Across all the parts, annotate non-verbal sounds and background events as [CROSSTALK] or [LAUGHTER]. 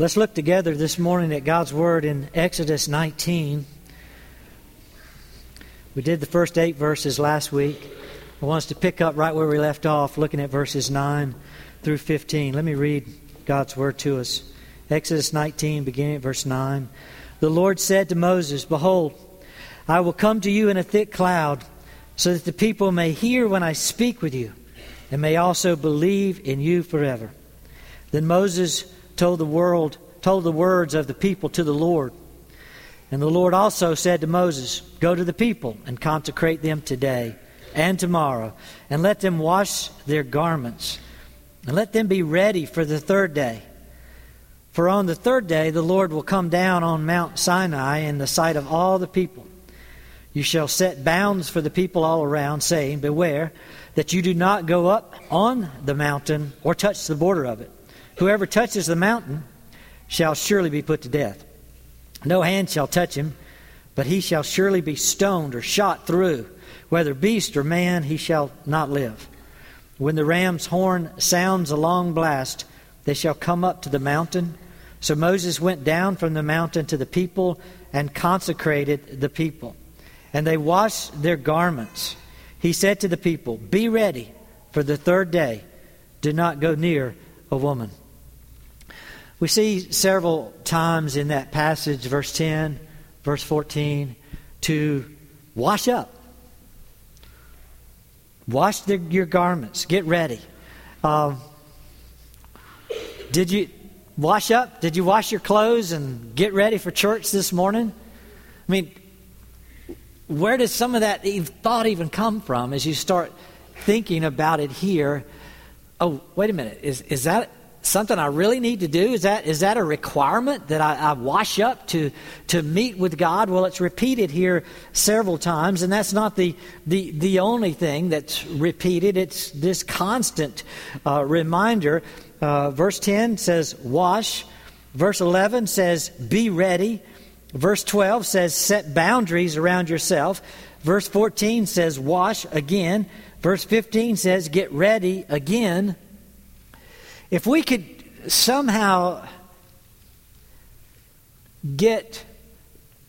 Let's look together this morning at God's Word in Exodus 19. We did the first eight verses last week. I want us to pick up right where we left off, looking at verses 9 through 15. Let me read God's Word to us. Exodus 19, beginning at verse 9. The Lord said to Moses, Behold, I will come to you in a thick cloud, so that the people may hear when I speak with you, and may also believe in you forever. Then Moses told the world, told the words of the people to the Lord. And the Lord also said to Moses, Go to the people and consecrate them today and tomorrow, and let them wash their garments, and let them be ready for the third day. For on the third day the Lord will come down on Mount Sinai in the sight of all the people. You shall set bounds for the people all around, saying, Beware that you do not go up on the mountain or touch the border of it. Whoever touches the mountain shall surely be put to death. No hand shall touch him, but he shall surely be stoned or shot through. Whether beast or man, he shall not live. When the ram's horn sounds a long blast, they shall come up to the mountain. So Moses went down from the mountain to the people and consecrated the people. And they washed their garments. He said to the people, Be ready for the third day. Do not go near a woman. We see several times in that passage, verse 10, verse 14, to wash up. Wash the, your garments. Get ready. Um, did you wash up? Did you wash your clothes and get ready for church this morning? I mean, where does some of that thought even come from as you start thinking about it here? Oh, wait a minute. Is, is that something I really need to do? Is that is that a requirement that I, I, wash up to to meet with God? Well, it's repeated here several times, and that's not the the the only thing that's repeated. It's this constant uh, reminder. Uh, verse ten says, "Wash." Verse eleven says, "Be ready." Verse twelve says, "Set boundaries around yourself." Verse fourteen says, "Wash again." Verse fifteen says, "Get ready again." If we could somehow get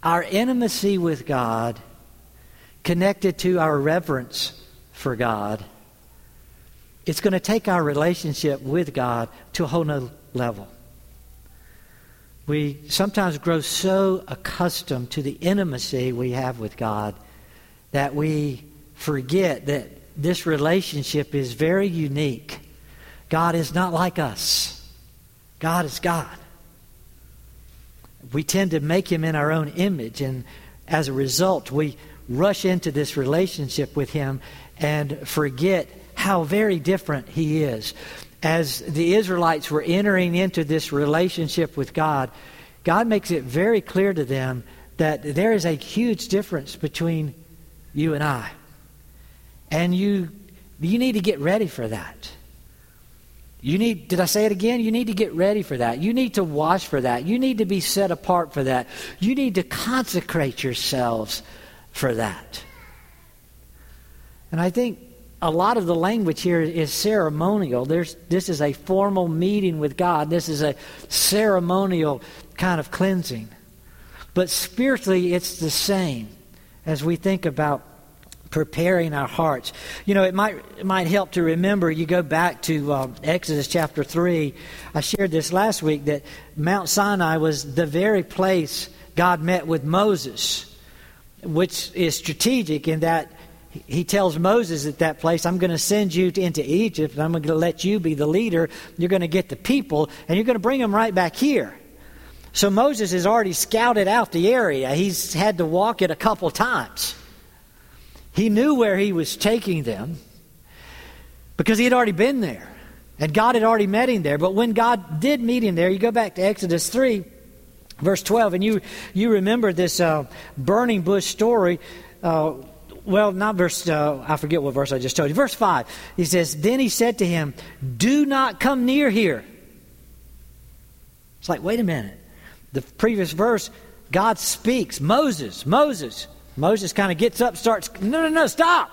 our intimacy with God connected to our reverence for God, it's going to take our relationship with God to a whole nother level. We sometimes grow so accustomed to the intimacy we have with God that we forget that this relationship is very unique God is not like us. God is God. We tend to make him in our own image, and as a result, we rush into this relationship with him and forget how very different he is. As the Israelites were entering into this relationship with God, God makes it very clear to them that there is a huge difference between you and I. And you, you need to get ready for that. You need, did I say it again? You need to get ready for that. You need to wash for that. You need to be set apart for that. You need to consecrate yourselves for that. And I think a lot of the language here is ceremonial. There's, this is a formal meeting with God, this is a ceremonial kind of cleansing. But spiritually, it's the same as we think about preparing our hearts. You know, it might it might help to remember. You go back to uh, Exodus chapter three. I shared this last week that Mount Sinai was the very place God met with Moses, which is strategic in that he tells Moses at that place, I'm going to send you to, into Egypt, and I'm going to let you be the leader. You're going to get the people, and you're going to bring them right back here. So Moses has already scouted out the area. He's had to walk it a couple times. He knew where he was taking them because he had already been there. And God had already met him there. But when God did meet him there, you go back to Exodus 3, verse 12, and you, you remember this uh, burning bush story. Uh, well, not verse, uh, I forget what verse I just told you. Verse 5, he says, Then he said to him, Do not come near here. It's like, wait a minute. The previous verse, God speaks. Moses, Moses, Moses kind of gets up, starts, no, no, no, stop.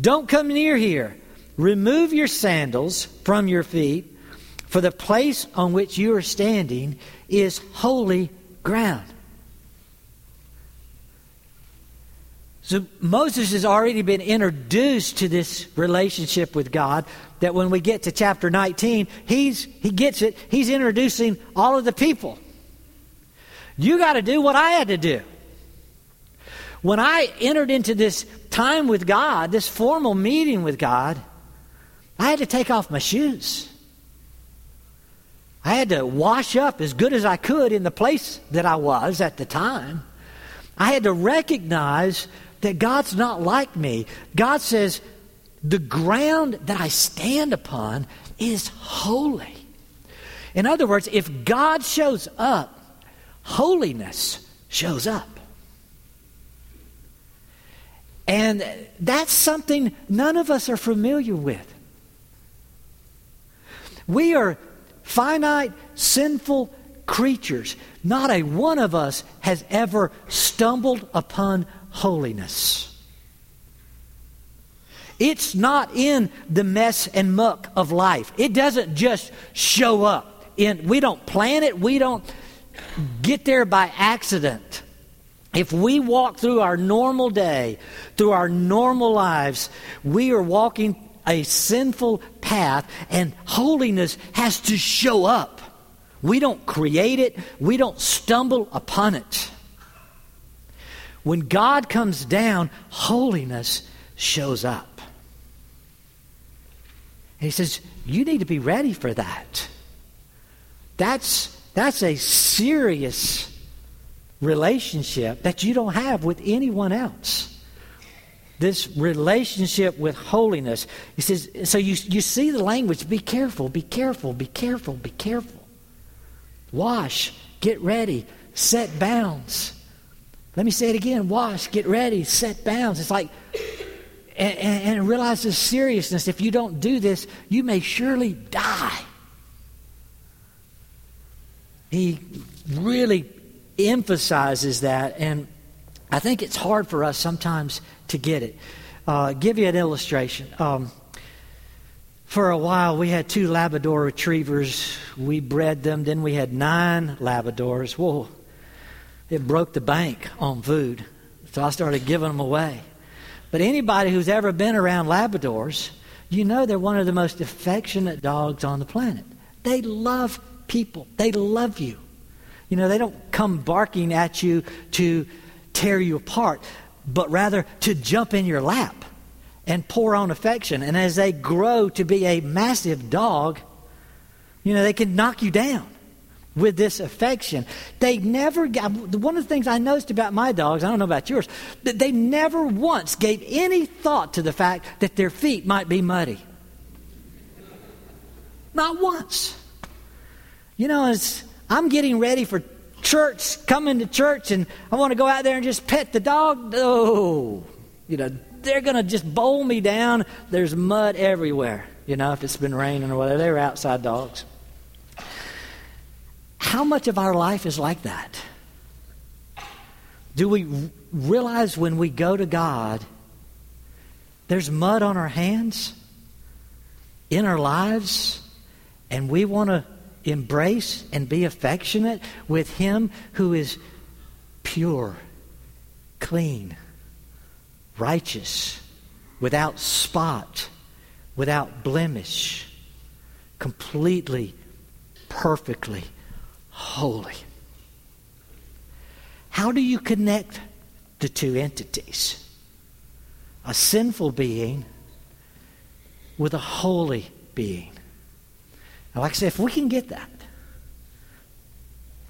Don't come near here. Remove your sandals from your feet, For the place on which you are standing is holy ground. So Moses has already been introduced to this relationship with God that when we get to chapter 19, he's, he gets it. He's introducing all of the people. You got to do what I had to do. When I entered into this time with God, this formal meeting with God, I had to take off my shoes. I had to wash up as good as I could in the place that I was at the time. I had to recognize that God's not like me. God says, the ground that I stand upon is holy. In other words, if God shows up, holiness shows up. And that's something none of us are familiar with. We are finite, sinful creatures. Not a one of us has ever stumbled upon holiness. It's not in the mess and muck of life. It doesn't just show up. In, we don't plan it, we don't get there by accident. If we walk through our normal day, through our normal lives, we are walking a sinful path, and holiness has to show up. We don't create it, we don't stumble upon it. When God comes down, holiness shows up. And he says, You need to be ready for that. That's, that's a serious relationship that you don't have with anyone else. This relationship with holiness. He says, so you, you see the language be careful, be careful, be careful, be careful. Wash, get ready, set bounds. Let me say it again wash, get ready, set bounds. It's like, and, and, and realize the seriousness. If you don't do this, you may surely die. He really emphasizes that, and I think it's hard for us sometimes to get it. Uh, give you an illustration. Um, for a while, we had two Labrador retrievers. We bred them. Then we had nine Labradors. Whoa, it broke the bank on food. So I started giving them away. But anybody who's ever been around Labradors, you know they're one of the most affectionate dogs on the planet. They love people, they love you. You know, they don't come barking at you to tear you apart, but rather to jump in your lap and pour on affection. And as they grow to be a massive dog, you know, they can knock you down with this affection. They never, got, one of the things I noticed about my dogs, I don't know about yours, that they never once gave any thought to the fact that their feet might be muddy. Not once. You know, as I'm getting ready for church, coming to church, and I want to go out there and just pet the dog. Oh, you know, they're going to just bowl me down. There's mud everywhere, you know, if it's been raining or whatever. They're outside dogs. How much of our life is like that? Do we realize when we go to God, there's mud on our hands, in our lives, and we want to embrace and be affectionate with Him who is pure, clean, righteous, without spot, without blemish, completely, perfectly holy. How do you connect the two entities? A sinful being with a holy being. Now, like I said, if we can get that,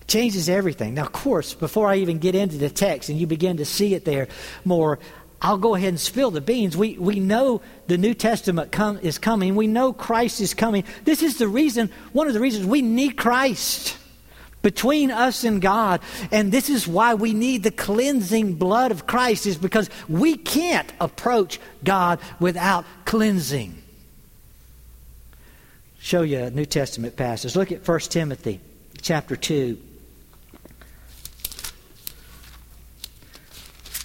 changes everything. Now, of course, before I even get into the text and you begin to see it there more, I'll go ahead and spill the beans. We, we know the New Testament come, is coming. We know Christ is coming. This is the reason, one of the reasons we need Christ between us and God. And this is why we need the cleansing blood of Christ, is because we can't approach God without cleansing. Show you a New Testament passage. Look at 1 Timothy chapter 2.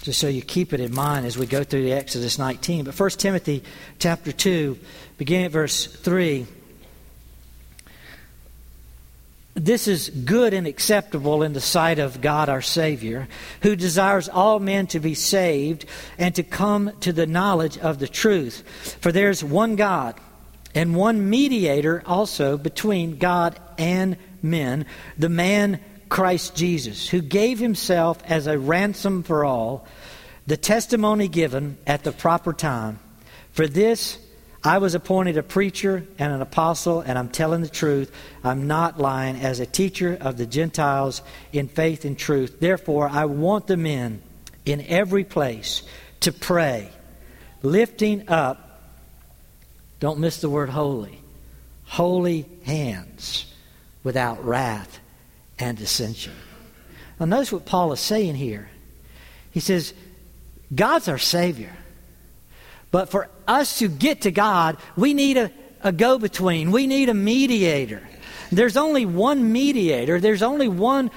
Just so you keep it in mind as we go through the Exodus 19. But 1 Timothy chapter 2, beginning at verse 3. this is good and acceptable in the sight of God our Savior, who desires all men to be saved and to come to the knowledge of the truth. For there's one God and one mediator also between God and men, the man Christ Jesus, who gave himself as a ransom for all, the testimony given at the proper time. For this, I was appointed a preacher and an apostle, and I'm telling the truth. I'm not lying as a teacher of the Gentiles in faith and truth. Therefore, I want the men in every place to pray, lifting up, don't miss the word holy, holy hands without wrath and dissension. Now, notice what Paul is saying here. He says, God's our Savior. But for us to get to God, we need a, a go between, we need a mediator. There's only one mediator, there's only one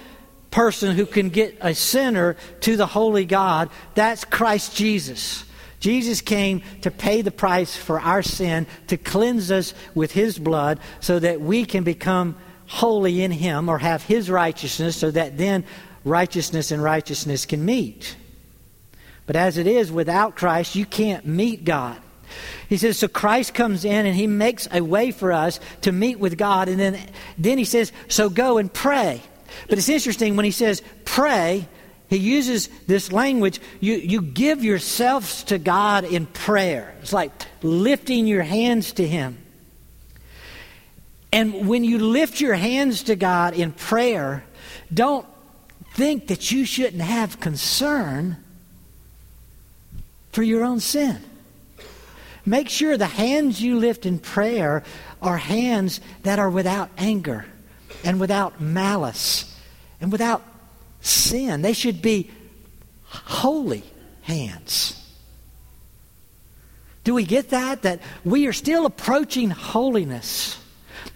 person who can get a sinner to the holy God. That's Christ Jesus. Jesus came to pay the price for our sin, to cleanse us with his blood, so that we can become holy in him or have his righteousness, so that then righteousness and righteousness can meet. But as it is, without Christ, you can't meet God. He says, so Christ comes in and he makes a way for us to meet with God. And then, then he says, so go and pray. But it's interesting when he says pray, he uses this language. You, you give yourselves to God in prayer. It's like lifting your hands to him. And when you lift your hands to God in prayer, don't think that you shouldn't have concern for your own sin. Make sure the hands you lift in prayer are hands that are without anger and without malice and without sin. They should be holy hands. Do we get that? That we are still approaching holiness.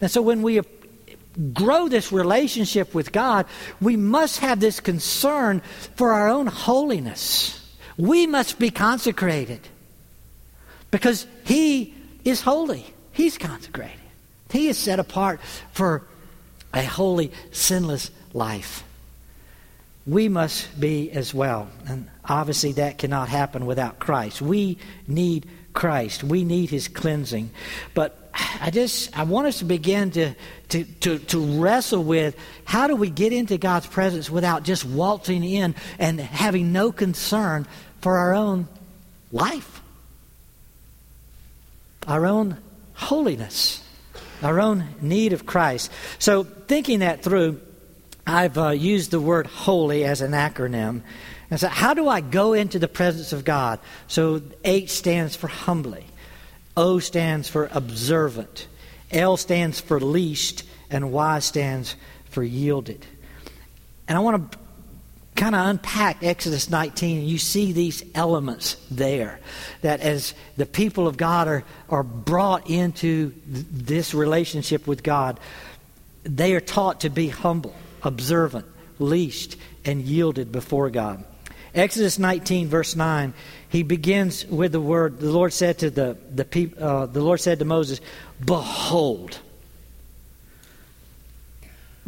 And so when we grow this relationship with God, we must have this concern for our own holiness. We must be consecrated because He is holy. He's consecrated. He is set apart for a holy, sinless life. We must be as well. And obviously, that cannot happen without Christ. We need Christ, we need His cleansing. But I just I want us to begin to, to, to, to, wrestle with how do we get into God's presence without just waltzing in and having no concern for our own life, our own holiness, our own need of Christ. So, thinking that through, I've uh, used the word holy as an acronym. And so, how do I go into the presence of God? So, H stands for humbly, O stands for observant, L stands for least, and Y stands for yielded. And I want to kind of unpack Exodus 19, and you see these elements there. That as the people of God are, are brought into th- this relationship with God, they are taught to be humble, observant, leashed, and yielded before God. Exodus 19, verse 9, he begins with the word, the Lord said to the, the, peop, uh, the Lord said to Moses, Behold.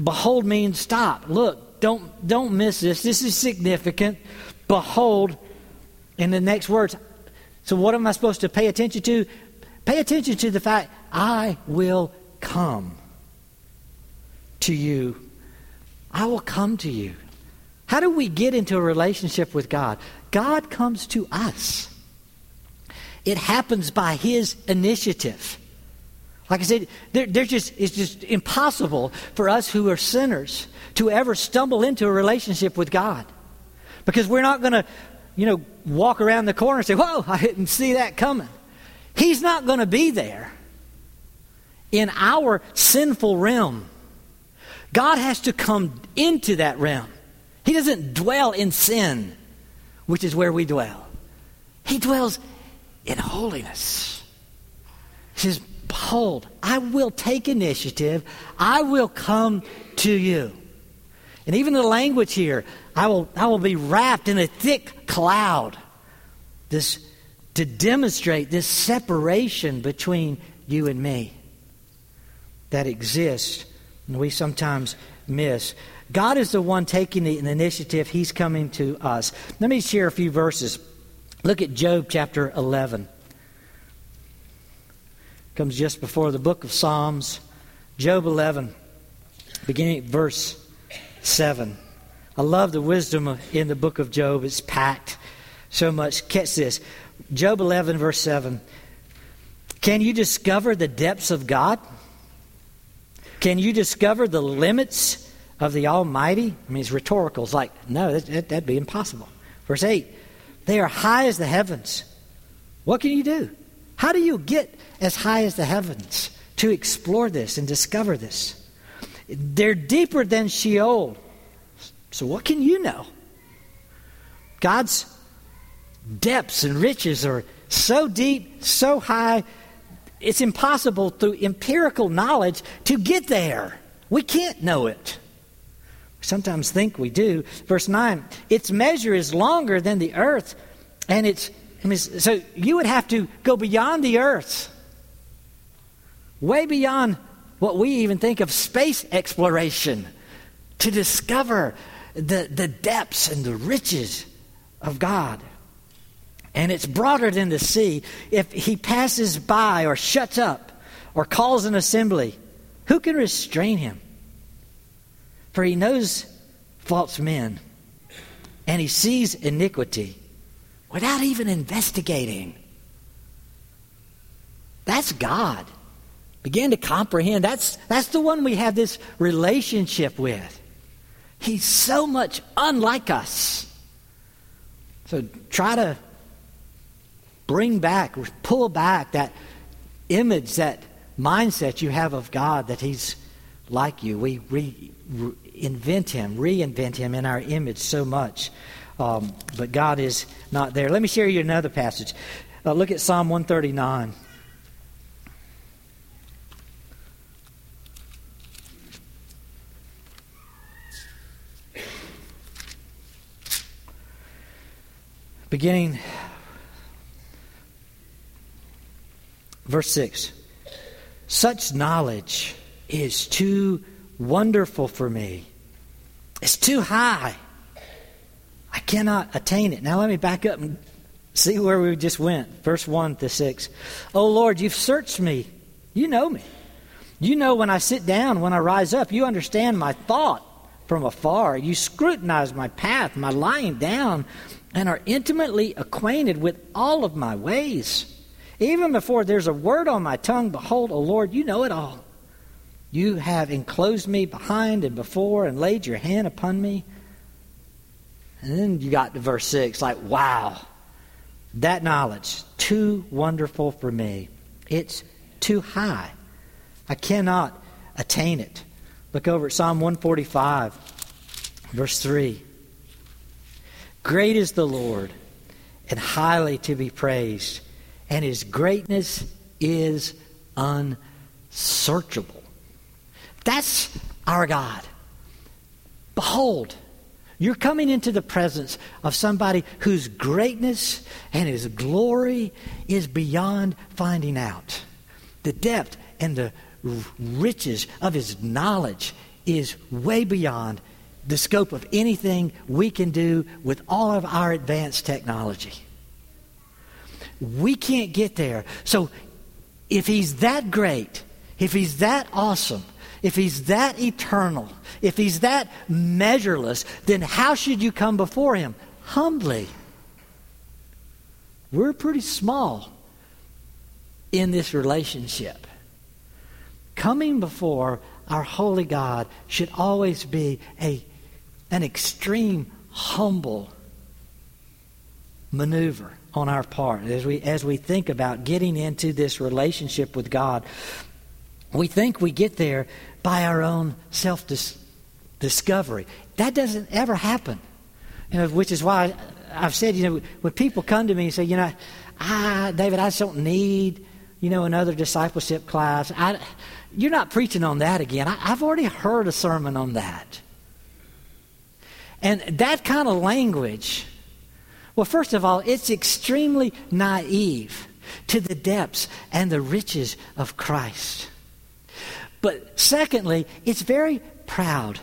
Behold means stop, look, don't, don't miss this. This is significant. Behold, in the next words. So, what am I supposed to pay attention to? Pay attention to the fact I will come to you. I will come to you. How do we get into a relationship with God? God comes to us. It happens by His initiative. Like I said, there, just, it's just impossible for us who are sinners to ever stumble into a relationship with God. Because we're not going to, you know, walk around the corner and say, Whoa, I didn't see that coming. He's not going to be there in our sinful realm. God has to come into that realm. He doesn't dwell in sin, which is where we dwell. He dwells in holiness. He says, Behold, I will take initiative. I will come to you. And even the language here, I will, I will be wrapped in a thick cloud. This to demonstrate this separation between you and me that exists and we sometimes miss. God is the one taking the, initiative. He's coming to us. Let me share a few verses. Look at Job chapter 11. Comes just before the book of Psalms. Job 11, beginning at verse 7. I love the wisdom in the book of Job. It's packed so much. Catch this. Job 11, verse 7. Can you discover the depths of God? Can you discover the limits of the Almighty? I mean, it's rhetorical. It's like, no, that, that'd be impossible. Verse 8 They are high as the heavens. What can you do? How do you get as high as the heavens to explore this and discover this? They're deeper than Sheol. So, what can you know? God's depths and riches are so deep, so high, it's impossible through empirical knowledge to get there. We can't know it sometimes think we do. Verse 9, its measure is longer than the earth, and it's, I mean, so you would have to go beyond the earth, way beyond what we even think of space exploration, to discover the, the depths and the riches of God. And it's broader than the sea. If he passes by or shuts up or calls an assembly, who can restrain him? For he knows false men and he sees iniquity without even investigating. That's God. Begin to comprehend. That's, that's the one we have this relationship with. He's so much unlike us. So try to bring back, pull back that image, that mindset you have of God that He's like you. We, reinvent him, reinvent him in our image so much. Um, but God is not there. Let me share you another passage. Uh, look at Psalm 139. Beginning verse 6. Such knowledge is too wonderful for me. It's too high. I cannot attain it. Now let me back up and see where we just went. Verse 1 to 6. Oh Lord, you've searched me. You know me. You know when I sit down, when I rise up. You understand my thought from afar. You scrutinize my path, my lying down, and are intimately acquainted with all of my ways. Even before there's a word on my tongue, behold, O Lord, you know it all. You have enclosed me behind and before and laid your hand upon me. And then you got to verse 6 like, wow, that knowledge, too wonderful for me. It's too high. I cannot attain it. Look over at Psalm 145, verse 3. Great is the Lord and highly to be praised, and his greatness is unsearchable. That's our God. Behold, you're coming into the presence of somebody whose greatness and his glory is beyond finding out. The depth and the riches of his knowledge is way beyond the scope of anything we can do with all of our advanced technology. We can't get there. So if he's that great, if he's that awesome, if he's that eternal, if he's that measureless, then how should you come before him? Humbly. We're pretty small in this relationship. Coming before our holy God should always be a, an extreme humble maneuver on our part as we as we think about getting into this relationship with God. We think we get there by our own self discovery. That doesn't ever happen. You know, which is why I've said, you know, when people come to me and say, you know, ah, David, I just don't need, you know, another discipleship class. I, you're not preaching on that again. I, I've already heard a sermon on that. And that kind of language, well, first of all, it's extremely naive to the depths and the riches of Christ. But secondly, it's very proud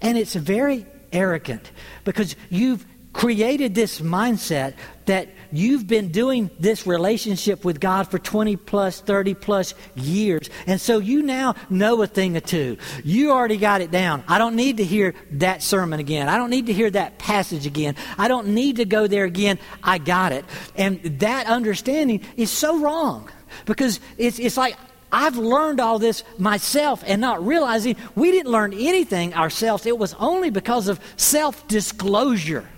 and it's very arrogant because you've created this mindset that you've been doing this relationship with God for 20 plus, 30 plus years. And so you now know a thing or two. You already got it down. I don't need to hear that sermon again. I don't need to hear that passage again. I don't need to go there again. I got it. And that understanding is so wrong because it's, it's like I've learned all this myself and not realizing we didn't learn anything ourselves. It was only because of self disclosure.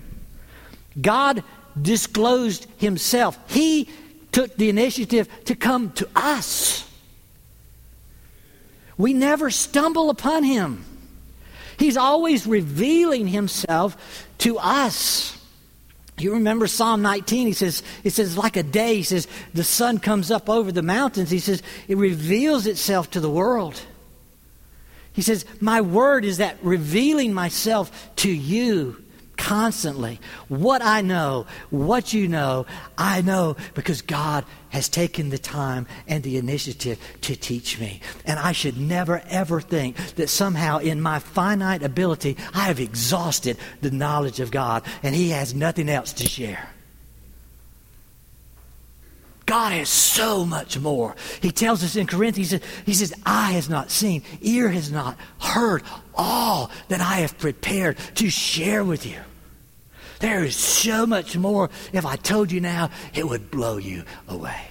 God disclosed himself. He took the initiative to come to us. We never stumble upon him. He's always revealing himself to us. You remember Psalm 19, he says, it says, like a day, he says, the sun comes up over the mountains. He says, it reveals itself to the world. He says, My word is that revealing myself to you constantly. What I know, what you know, I know because God has taken the time and the initiative to teach me. And I should never, ever think that somehow in my finite ability, I have exhausted the knowledge of God and He has nothing else to share. God has so much more. He tells us in Corinthians, he says, Eye has not seen, ear has not heard all that I have prepared to share with you. There is so much more. If I told you now, it would blow you away.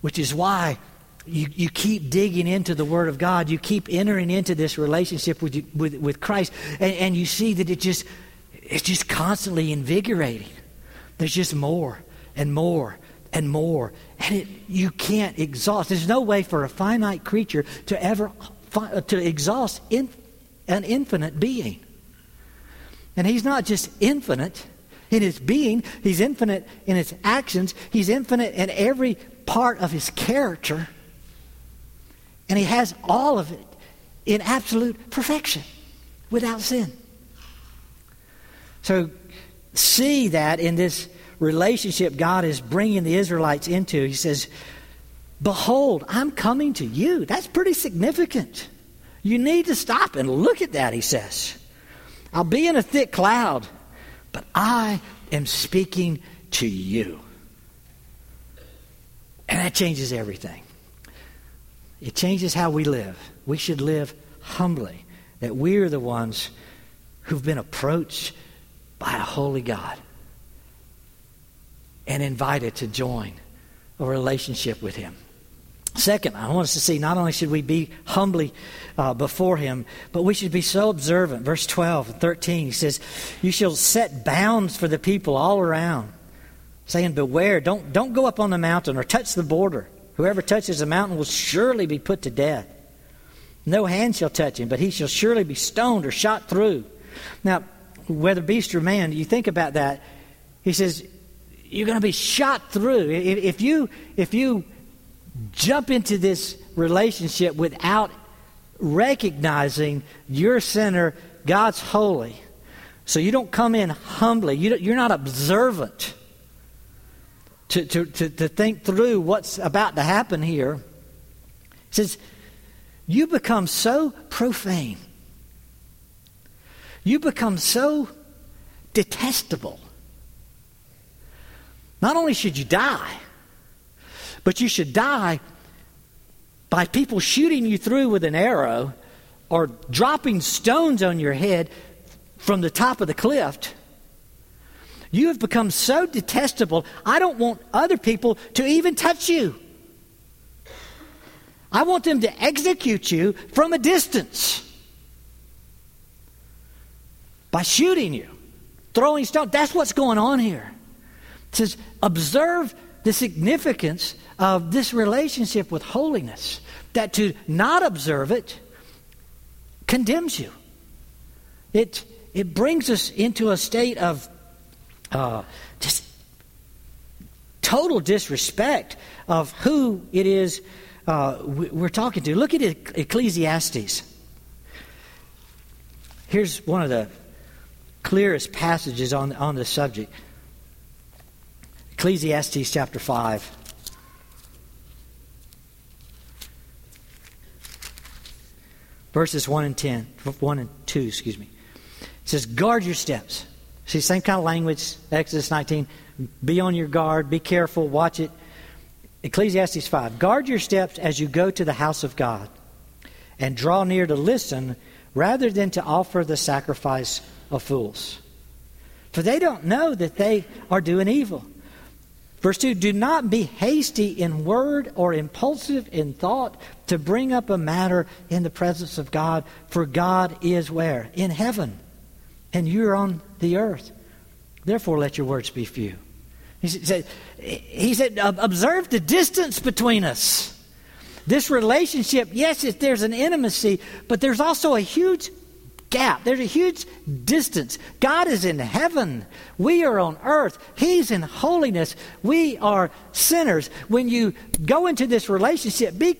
Which is why you, you keep digging into the Word of God. You keep entering into this relationship with, you, with, with Christ. And, and you see that it just, it's just constantly invigorating. There's just more and more and more. And it, you can't exhaust. There's no way for a finite creature to ever to exhaust in, an infinite being. And he's not just infinite in his being, he's infinite in his actions, he's infinite in every part of his character. And he has all of it in absolute perfection without sin. So see that in this relationship God is bringing the Israelites into. He says, Behold, I'm coming to you. That's pretty significant. You need to stop and look at that, he says. I'll be in a thick cloud, but I am speaking to you. And that changes everything. It changes how we live. We should live humbly, that we are the ones who've been approached by a holy God and invited to join a relationship with Him. Second, I want us to see not only should we be humbly uh, before him, but we should be so observant. Verse 12 and 13, he says, You shall set bounds for the people all around, saying, Beware, don't, don't go up on the mountain or touch the border. Whoever touches the mountain will surely be put to death. No hand shall touch him, but he shall surely be stoned or shot through. Now, whether beast or man, you think about that. He says, You're going to be shot through. If you, if you jump into this relationship without recognizing your sinner, God's holy. So you don't come in humbly. You are not observant to, to, to, to think through what's about to happen here. It says, you become so profane. You become so detestable. Not only should you die, but you should die by people shooting you through with an arrow or dropping stones on your head from the top of the cliff. You have become so detestable, I don't want other people to even touch you. I want them to execute you from a distance by shooting you, throwing stones. That's what's going on here. It says, observe the significance of this relationship with holiness. That to not observe it condemns you. It, it brings us into a state of uh, just total disrespect of who it is uh, we're talking to. Look at Ecclesiastes. Here's one of the clearest passages on, on the subject Ecclesiastes chapter 5. verses 1 and 10, 1 and 2, excuse me. It says, guard your steps. See, same kind of language, Exodus 19. Be on your guard, be careful, watch it. Ecclesiastes 5. Guard your steps as you go to the house of God, and draw near to listen rather than to offer the sacrifice of fools. For they don't know that they are doing evil. Verse 2 Do not be hasty in word or impulsive in thought to bring up a matter in the presence of God, for God is where? In heaven, and you're on the earth. Therefore, let your words be few. He said, he said Observe the distance between us. This relationship, yes, there's an intimacy, but there's also a huge gap. There's a huge distance. God is in heaven. We are on earth. He's in holiness. We are sinners. When you go into this relationship, be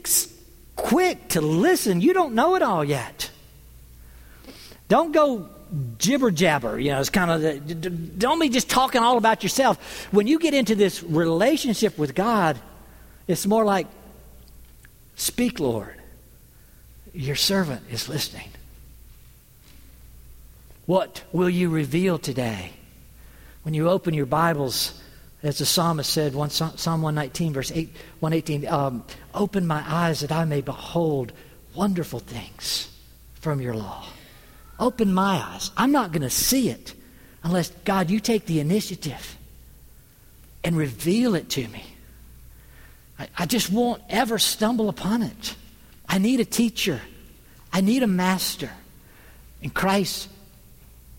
quick to listen. You don't know it all yet. Don't go jibber jabber. You know, it's kind of the, don't be just talking all about yourself. When you get into this relationship with God, it's more like, speak, Lord. Your servant is listening. What will you reveal today? When you open your Bibles, as the psalmist said, Psalm 119, verse 8, 118, um, open my eyes that I may behold wonderful things from your law. Open my eyes. I'm not going to see it unless, God, you take the initiative and reveal it to me. I, I just won't ever stumble upon it. I need a teacher, I need a master. And Christ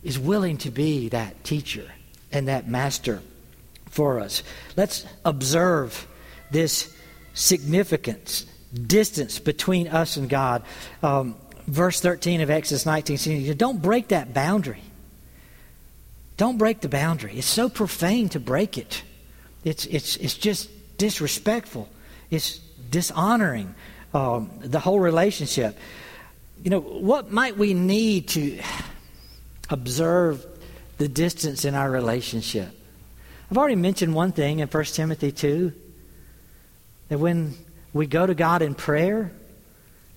is willing to be that teacher and that master for us. Let's observe this significance, distance between us and God. Um, verse 13 of Exodus 19 says, Don't break that boundary. Don't break the boundary. It's so profane to break it. It's, it's, it's just disrespectful. It's dishonoring um, the whole relationship. You know, what might we need to observe the distance in our relationship? I've already mentioned one thing in 1 Timothy 2 that when we go to God in prayer,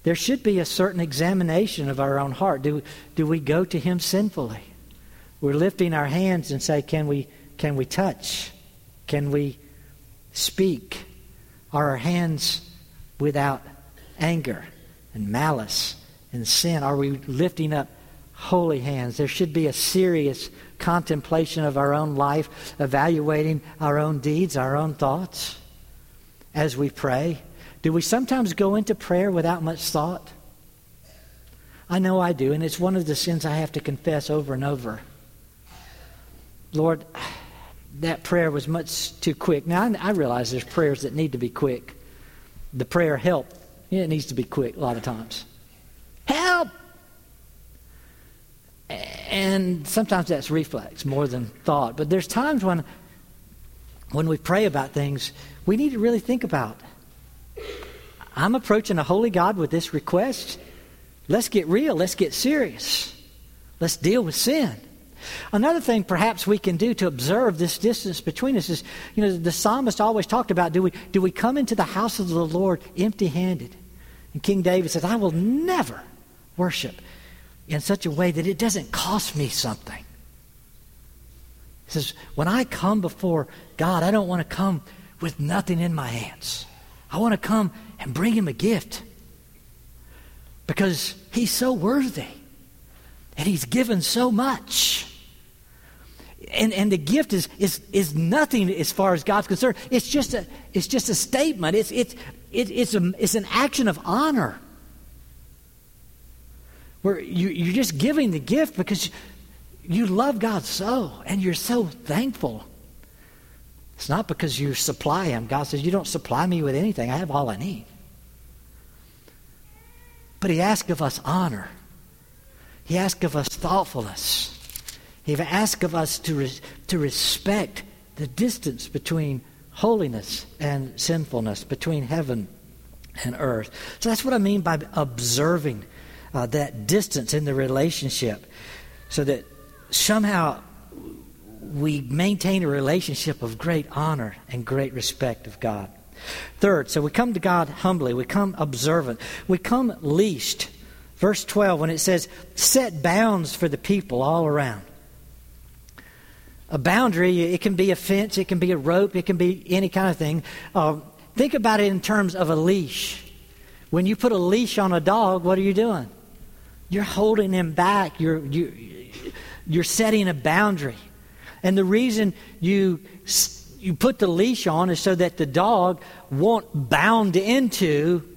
there should be a certain examination of our own heart. Do, do we go to Him sinfully? We're lifting our hands and say, Can we, can we touch? Can we speak? Are our hands without anger and malice and sin? Are we lifting up holy hands? There should be a serious contemplation of our own life, evaluating our own deeds, our own thoughts as we pray. Do we sometimes go into prayer without much thought? I know I do, and it's one of the sins I have to confess over and over. Lord, that prayer was much too quick. Now, I, realize there's prayers that need to be quick. The prayer, help, it needs to be quick a lot of times. Help! And sometimes that's reflex more than thought. But there's times when, when we pray about things, we need to really think about I'm approaching a holy God with this request. Let's get real. Let's get serious. Let's deal with sin. Another thing perhaps we can do to observe this distance between us is, you know, the psalmist always talked about do we, do we come into the house of the Lord empty handed? And King David says, I will never worship in such a way that it doesn't cost me something. He says, when I come before God, I don't want to come with nothing in my hands. I want to come and bring him a gift because he's so worthy and he's given so much. And, and the gift is, is, is nothing as far as God's concerned. It's just a, it's just a statement. It's, it's, it, it's, a, it's an action of honor. Where you, you're just giving the gift because you love God so and you're so thankful it's not because you supply him. God says, You don't supply me with anything. I have all I need. But he asks of us honor. He asks of us thoughtfulness. He asks of us to, res- to respect the distance between holiness and sinfulness, between heaven and earth. So that's what I mean by observing uh, that distance in the relationship so that somehow we maintain a relationship of great honor and great respect of God. Third, so we come to God humbly, we come observant, we come leashed Verse 12, when it says, set bounds for the people all around. A boundary, it can be a fence, it can be a rope, it can be any kind of thing. Uh, think about it in terms of a leash. When you put a leash on a dog, what are you doing? You're holding him back. You're, you, you're setting a boundary. And the reason you, you put the leash on is so that the dog won't bound into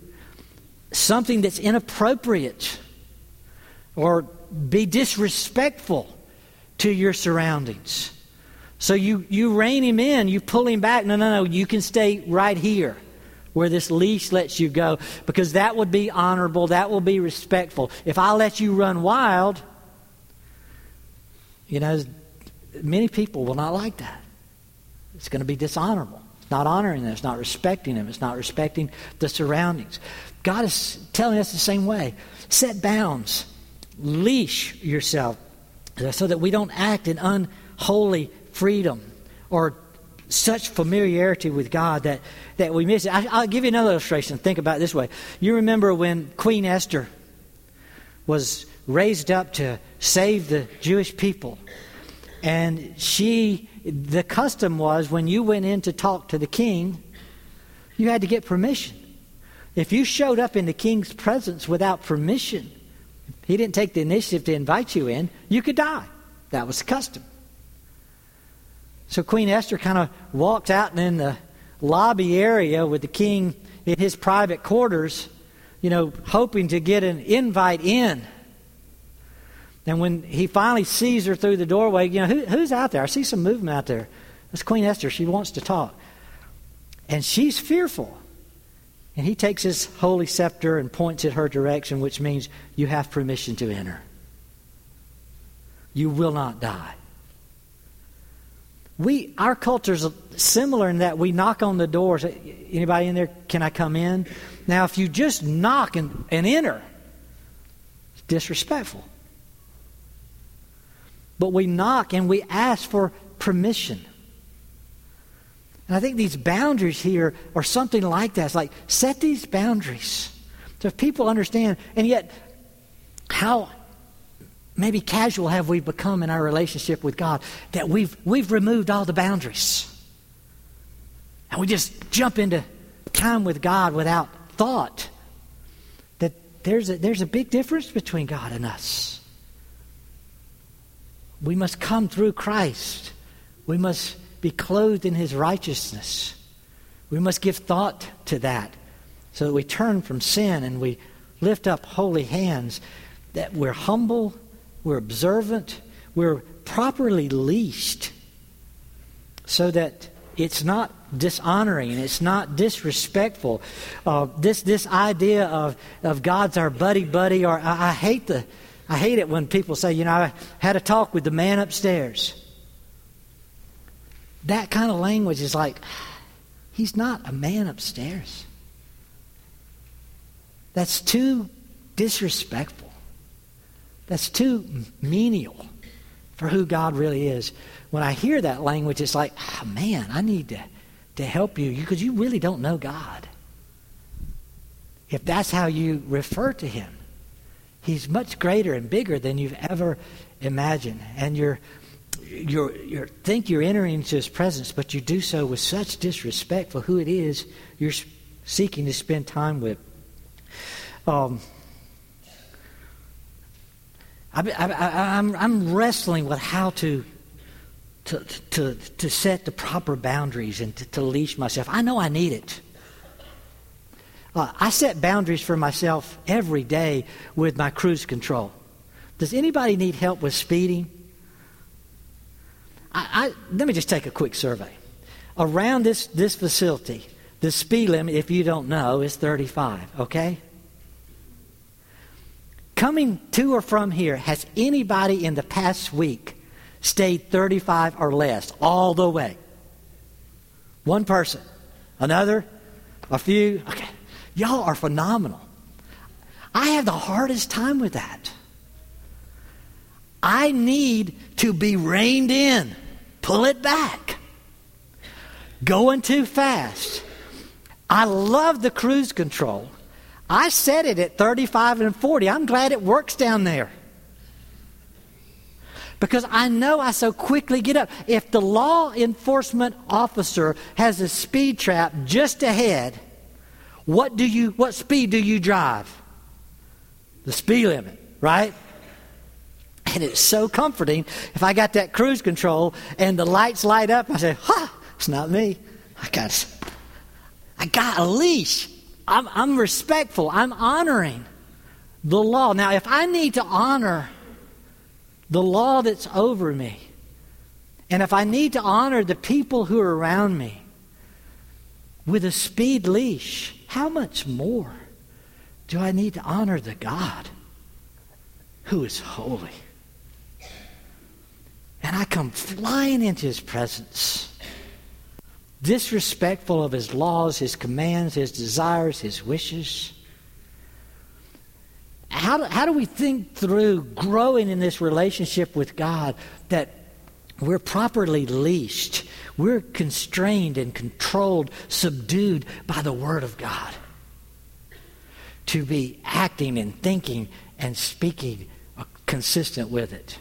something that's inappropriate or be disrespectful to your surroundings. So you, you rein him in, you pull him back. No, no, no, you can stay right here where this leash lets you go because that would be honorable, that will be respectful. If I let you run wild, you know, many people will not like that. It's going to be dishonorable. It's not honoring them, it's not respecting them, it's not respecting the surroundings. God is telling us the same way. Set bounds, leash yourself so that we don't act in unholy freedom or such familiarity with God that, that we miss it. I, will give you another illustration. Think about it this way. You remember when Queen Esther was raised up to save the Jewish people, and she, the custom was when you went in to talk to the king, you had to get permission. If you showed up in the king's presence without permission, he didn't take the initiative to invite you in, you could die. That was the custom. So Queen Esther kind of walked out in the lobby area with the king in his private quarters, you know, hoping to get an invite in. And when he finally sees her through the doorway, you know, Who, who's out there? I see some movement out there. It's Queen Esther. She wants to talk. And she's fearful. And he takes his holy scepter and points at her direction, which means you have permission to enter. You will not die. We, our culture is similar in that we knock on the doors. Anybody in there? Can I come in? Now, if you just knock and, and enter, it's disrespectful. But we knock and we ask for permission. And I think these boundaries here are something like that. It's like, set these boundaries. So if people understand, and yet, how maybe casual have we become in our relationship with God that we've, we've removed all the boundaries. And we just jump into time with God without thought that there's a, there's a big difference between God and us. We must come through Christ. We must be clothed in his righteousness. We must give thought to that so that we turn from sin and we lift up holy hands, that we're humble, we're observant, we're properly leashed so that it's not dishonoring and it's not disrespectful. Uh, this this idea of of God's our buddy buddy, or I, I, hate the I hate it when people say, you know, I had a talk with the man upstairs. That kind of language is like, he's not a man upstairs. That's too disrespectful. That's too menial for who God really is. When I hear that language, it's like, oh, man, I need to, to help you because you really don't know God. If that's how you refer to him, he's much greater and bigger than you've ever imagined. And you're you you think you're entering into his presence, but you do so with such disrespect for who it is you're seeking to spend time with. Um, I, am I'm, I'm wrestling with how to, to, to, to set the proper boundaries and to, to leash myself. I know I need it. Uh, I set boundaries for myself every day with my cruise control. Does anybody need help with speeding? I, I, let me just take a quick survey. Around this, this facility, the speed limit, if you don't know, is 35, okay? Coming to or from here, has anybody in the past week stayed 35 or less all the way? One person. Another? A few? Okay. Y'all are phenomenal. I have the hardest time with that. I need to be reined in pull it back. Going too fast. I love the cruise control. I set it at 35 and 40. I'm glad it works down there. Because I know I so quickly get up. If the law enforcement officer has a speed trap just ahead, what do you what speed do you drive? The speed limit, right? And it's so comforting if I got that cruise control and the lights light up, I say, ha, it's not me. I got I got a leash. I'm, I'm respectful. I'm honoring the law. Now, if I need to honor the law that's over me, and if I need to honor the people who are around me with a speed leash, how much more do I need to honor the God who is holy? And I come flying into his presence disrespectful of his laws, his commands, his desires, his wishes? How do, how do we think through growing in this relationship with God that we're properly leashed? We're constrained and controlled, subdued by the Word of God. To be acting and thinking and speaking consistent with it.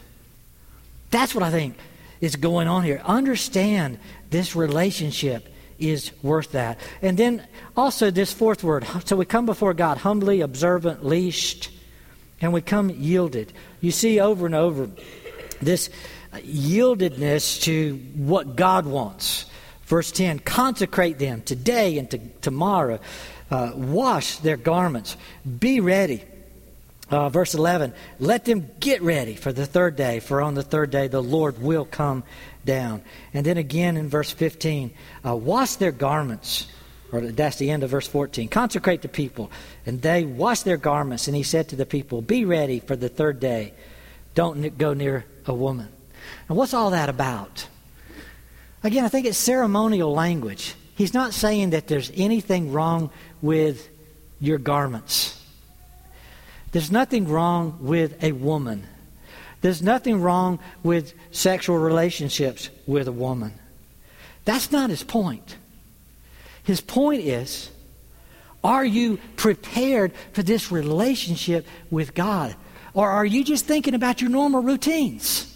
That's what I think is going on here. Understand this relationship is worth that. And then also this fourth word. [LAUGHS] So we come before God humbly, observant, leashed, and we come yielded. You see over and over this yieldedness to what God wants. Verse 10 consecrate them today and to, tomorrow. Uh, wash their garments. Be ready. Uh, verse 11 let them get ready for the third day, for on the third day the Lord will come down. And then again in verse 15, uh, wash their garments. Or that's the end of verse 14. Consecrate the people. And they wash their garments. And he said to the people, Be ready for the third day. Don't go near a woman. And what's all that about? Again, I think it's ceremonial language. He's not saying that there's anything wrong with your garments. There's nothing wrong with a woman. There's nothing wrong with sexual relationships with a woman. That's not his point. His point is are you prepared for this relationship with God? Or are you just thinking about your normal routines?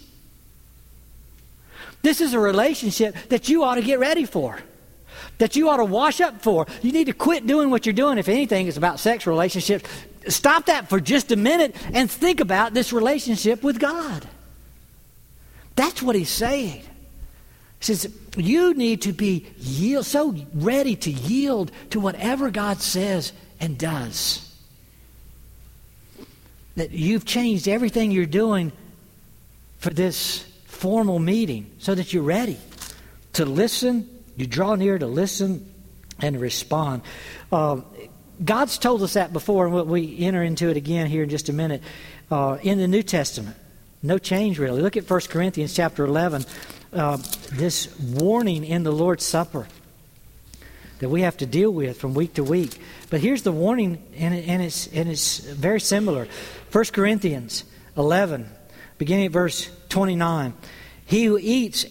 This is a relationship that you ought to get ready for, that you ought to wash up for. You need to quit doing what you're doing. If anything, it's about sex relationships stop that for just a minute and think about this relationship with God. That's what he's saying. He says, You need to be yield, so ready to yield to whatever God says and does. That you've changed everything you're doing for this formal meeting so that you're ready to listen. You draw near to listen and respond. Um, God's told us that before, and we enter into it again here in just a minute. Uh, in the New Testament, no change really. Look at 1 Corinthians chapter 11. Uh, this warning in the Lord's Supper that we have to deal with from week to week. But here's the warning, and, and, it's, and it's very similar. 1 Corinthians 11, beginning at verse 29. He who eats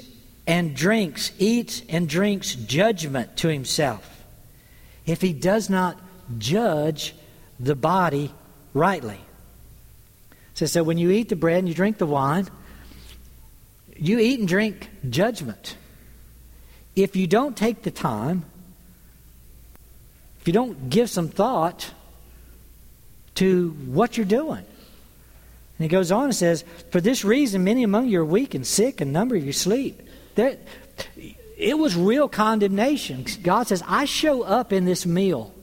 and drinks, eats and drinks judgment to himself. If he does not judge the body rightly. So, so when you eat the bread and you drink the wine, you eat and drink judgment. If you don't take the time, if you don't give some thought to what you're doing. And he goes on and says, For this reason, many among you are weak and sick, and number of you sleep. There, it was real condemnation. God says, I show up in this meal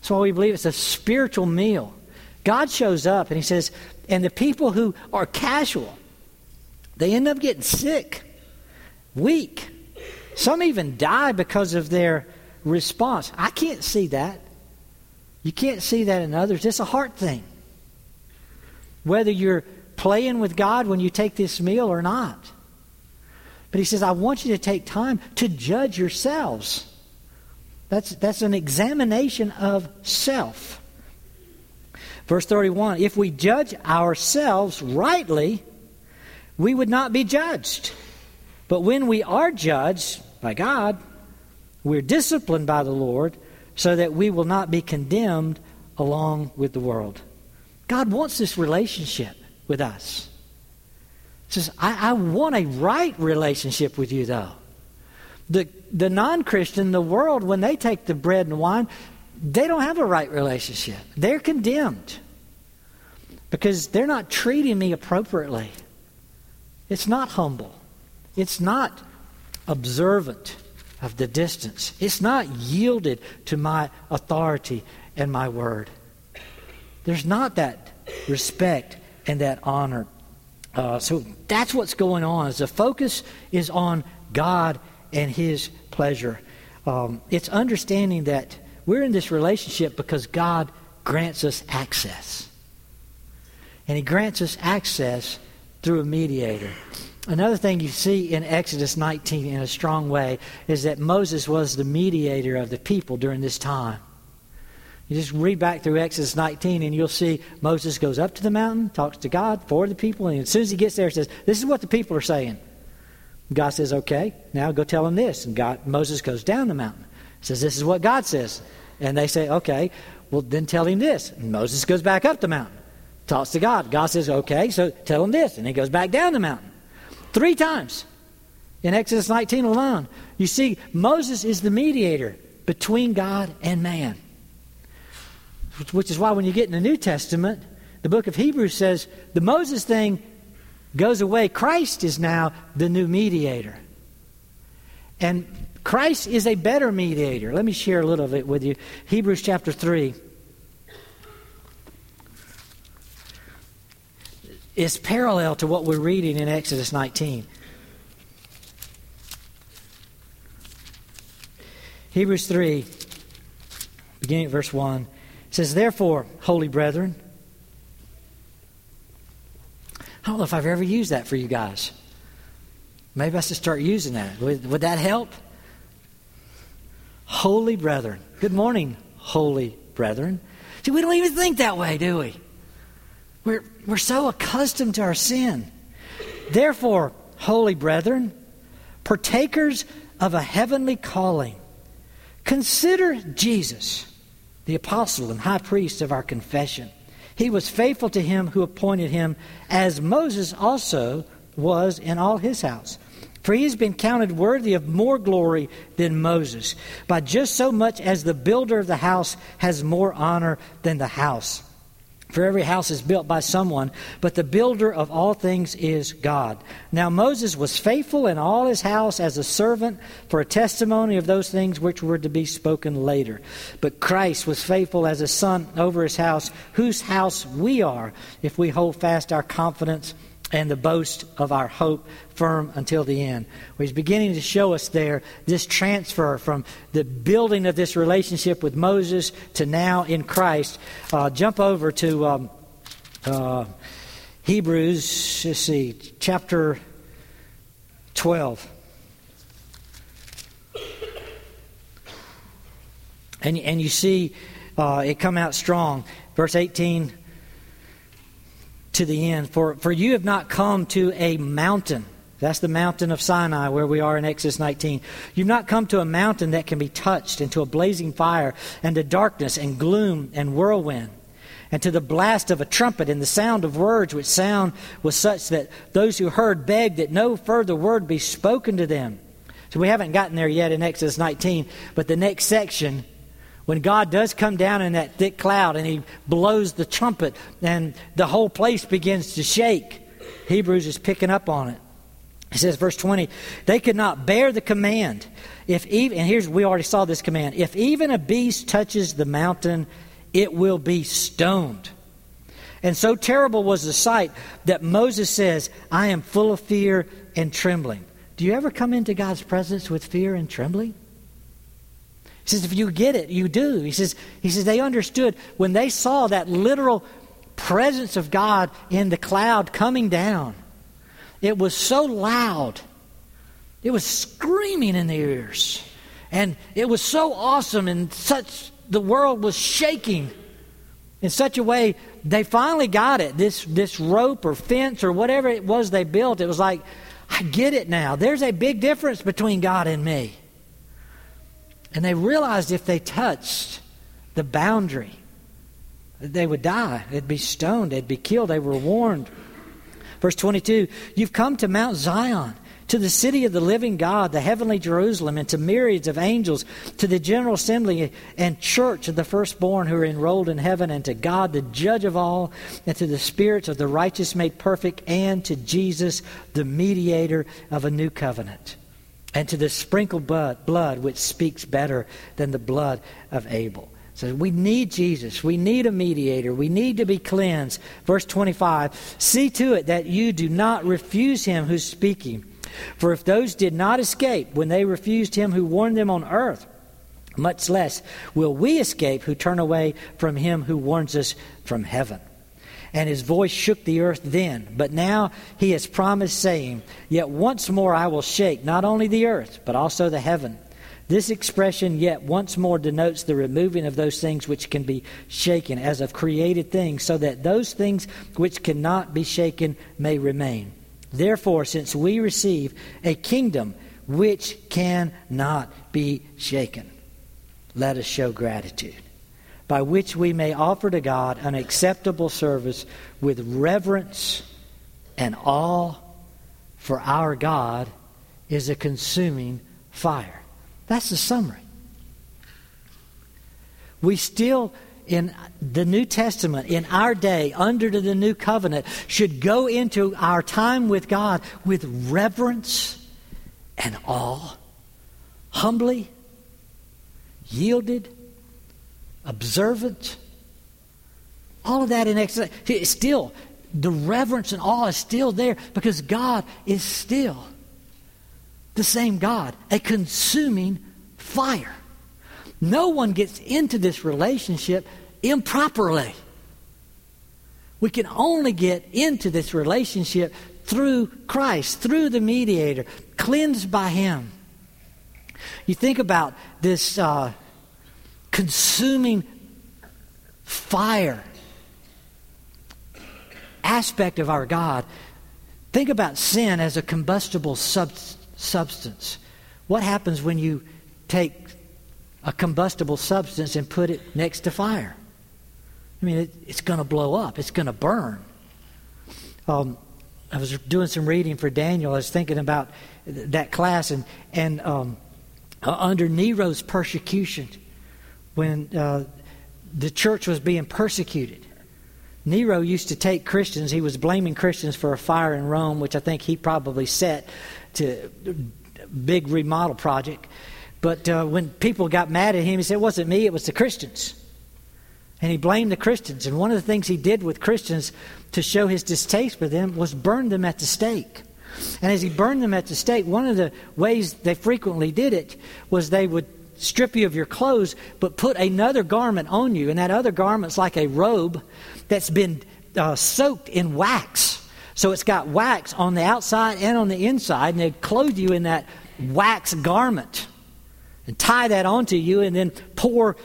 that's why we believe it's a spiritual meal. God shows up and he says, and the people who are casual, they end up getting sick, weak. Some even die because of their response. I can't see that. You can't see that in others. It's a heart thing. Whether you're playing with God when you take this meal or not. But he says, I want you to take time to judge yourselves. That's, that's an examination of self. Verse 31 If we judge ourselves rightly, we would not be judged. But when we are judged by God, we're disciplined by the Lord so that we will not be condemned along with the world. God wants this relationship with us. Says, I, I want a right relationship with you, though. The, the non Christian, the world, when they take the bread and wine, they don't have a right relationship. They're condemned because they're not treating me appropriately. It's not humble, it's not observant of the distance, it's not yielded to my authority and my word. There's not that respect and that honor. Uh, so that's what's going on. Is the focus is on God and His pleasure. Um, it's understanding that we're in this relationship because God grants us access, and He grants us access through a mediator. Another thing you see in Exodus 19 in a strong way is that Moses was the mediator of the people during this time. You just read back through Exodus 19 and you'll see Moses goes up to the mountain, talks to God for the people, and as soon as he gets there, he says, This is what the people are saying. God says, Okay, now go tell them this. And God, Moses goes down the mountain, says, This is what God says. And they say, Okay, well, then tell him this. And Moses goes back up the mountain, talks to God. God says, Okay, so tell him this. And he goes back down the mountain. Three times in Exodus 19 alone. You see, Moses is the mediator between God and man which is why when you get in the New Testament, the book of Hebrews says the Moses thing goes away. Christ is now the new mediator. And Christ is a better mediator. Let me share a little of it with you. Hebrews chapter 3. is parallel to what we're reading in Exodus 19. Hebrews 3, beginning at verse 1. It says, Therefore, holy brethren, I don't know if I've ever used that for you guys. Maybe I should start using that. Would, would that help? Holy brethren. Good morning, holy brethren. See, we don't even think that way, do we? We're, we're so accustomed to our sin. Therefore, holy brethren, partakers of a heavenly calling, consider Jesus the apostle and high priest of our confession. He was faithful to him who appointed him, as Moses also was in all his house. For he has been counted worthy of more glory than Moses, by just so much as the builder of the house has more honor than the house. For every house is built by someone, but the builder of all things is God. Now Moses was faithful in all his house as a servant for a testimony of those things which were to be spoken later. But Christ was faithful as a son over his house, whose house we are, if we hold fast our confidence and the boast of our hope firm until the end. Well, he's beginning to show us there this transfer from the building of this relationship with Moses to now in Christ. Uh, jump over to um, uh, Hebrews, let's see, chapter 12. And, and you see uh, it come out strong. Verse 18 to the end. For, for you have not come to a mountain. That's the mountain of Sinai where we are in Exodus 19. You've not come to a mountain that can be touched, and to a blazing fire, and to darkness, and gloom, and whirlwind, and to the blast of a trumpet, and the sound of words, which sound was such that those who heard begged that no further word be spoken to them. So we haven't gotten there yet in Exodus 19, but the next section when God does come down in that thick cloud and he blows the trumpet and the whole place begins to shake, Hebrews is picking up on it. He says, verse 20, they could not bear the command. If even, and here's, we already saw this command. If even a beast touches the mountain, it will be stoned. And so terrible was the sight that Moses says, I am full of fear and trembling. Do you ever come into God's presence with fear and trembling? He says, if you get it, you do. He says, he says they understood when they saw that literal presence of God in the cloud coming down. It was so loud. It was screaming in their ears. And it was so awesome and such the world was shaking in such a way they finally got it. This this rope or fence or whatever it was they built, it was like, I get it now. There's a big difference between God and me. And they realized if they touched the boundary, They would die. They'd be stoned. They'd be killed. They were warned. Verse 22 You've come to Mount Zion, to the city of the living God, the heavenly Jerusalem, and to myriads of angels, to the general assembly and church of the firstborn who are enrolled in heaven, and to God, the judge of all, and to the spirits of the righteous made perfect, and to Jesus, the mediator of a new covenant, and to the sprinkled blood, which speaks better than the blood of Abel. So we need Jesus. We need a mediator. We need to be cleansed. Verse 25 See to it that you do not refuse him who's speaking. For if those did not escape when they refused him who warned them on earth, much less will we escape who turn away from him who warns us from heaven. And his voice shook the earth then, but now he has promised, saying, Yet once more I will shake not only the earth, but also the heaven. This expression, yet once more, denotes the removing of those things which can be shaken, as of created things, so that those things which cannot be shaken may remain. Therefore, since we receive a kingdom which cannot be shaken, let us show gratitude, by which we may offer to God an acceptable service with reverence and awe, for our God is a consuming fire. That's the summary. We still, in the New Testament, in our day, under the new covenant, should go into our time with God with reverence and awe, humbly, yielded, observant. All of that in excellence. Still, the reverence and awe is still there because God is still the same God, a consuming fire. No one gets into this relationship improperly. We can only get into this relationship through Christ, through the mediator, cleansed by Him. You think about this uh, consuming fire aspect of our God. Think about sin as a combustible substance substance. What happens when you take a combustible substance and put it next to fire? I mean, it, it's going to blow up, it's going to burn. Um, I was doing some reading for Daniel. I was thinking about that class, and, and um, uh, under Nero's persecution, when uh, the church was being persecuted, Nero used to take Christians, he was blaming Christians for a fire in Rome, which I think he probably set to big remodel project. But uh, when people got mad at him, he said, It wasn't me, it was the Christians. And he blamed the Christians. And one of the things he did with Christians to show his distaste for them was burn them at the stake. And as he burned them at the stake, one of the ways they frequently did it was they would strip you of your clothes, but put another garment on you. And that other garment's like a robe that's been uh, soaked in wax. So it's got wax on the outside and on the inside, and they'd clothe you in that wax garment and tie that onto you and then pour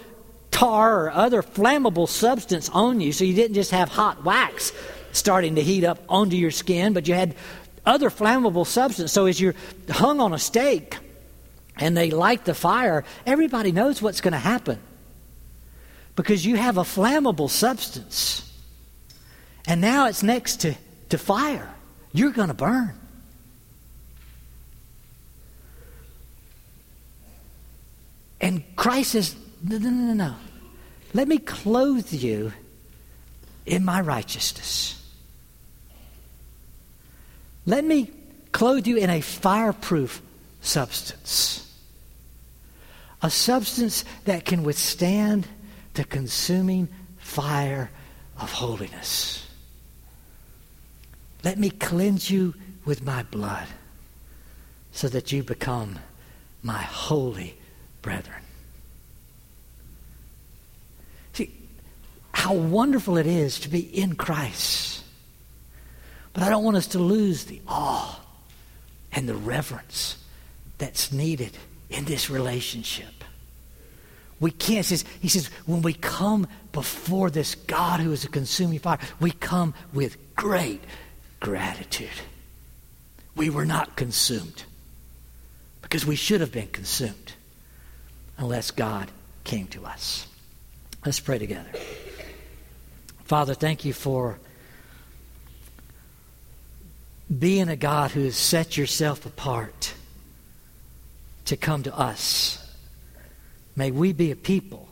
tar or other flammable substance on you so you didn't just have hot wax starting to heat up onto your skin, but you had other flammable substance. So as you're hung on a stake and they light the fire, everybody knows what's going to happen because you have a flammable substance. And now it's next to to fire. You're going to burn. And Christ says, no, no, no, no. Let me clothe you in my righteousness. Let me clothe you in a fireproof substance. A substance that can withstand the consuming fire of holiness. Let me cleanse you with my blood so that you become my holy brethren. See, how wonderful it is to be in Christ. But I don't want us to lose the awe and the reverence that's needed in this relationship. We can't. Says, he says, when we come before this God who is a consuming fire, we come with great gratitude. We were not consumed because we should have been consumed unless God came to us. Let's pray together. Father, thank you for being a God who has set yourself apart to come to us. May we be a people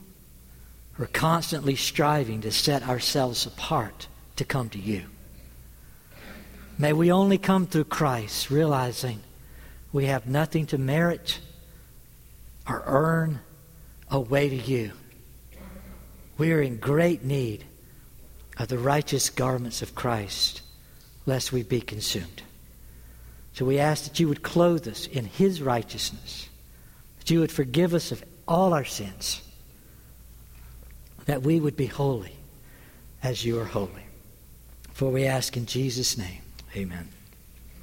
who are constantly striving to set ourselves apart to come to you. May we only come through Christ, realizing we have nothing to merit or earn a way to you. We are in great need of the righteous garments of Christ, lest we be consumed. So we ask that you would clothe us in his righteousness, that you would forgive us of all our sins, that we would be holy as you are holy. For we ask in Jesus' name, amen.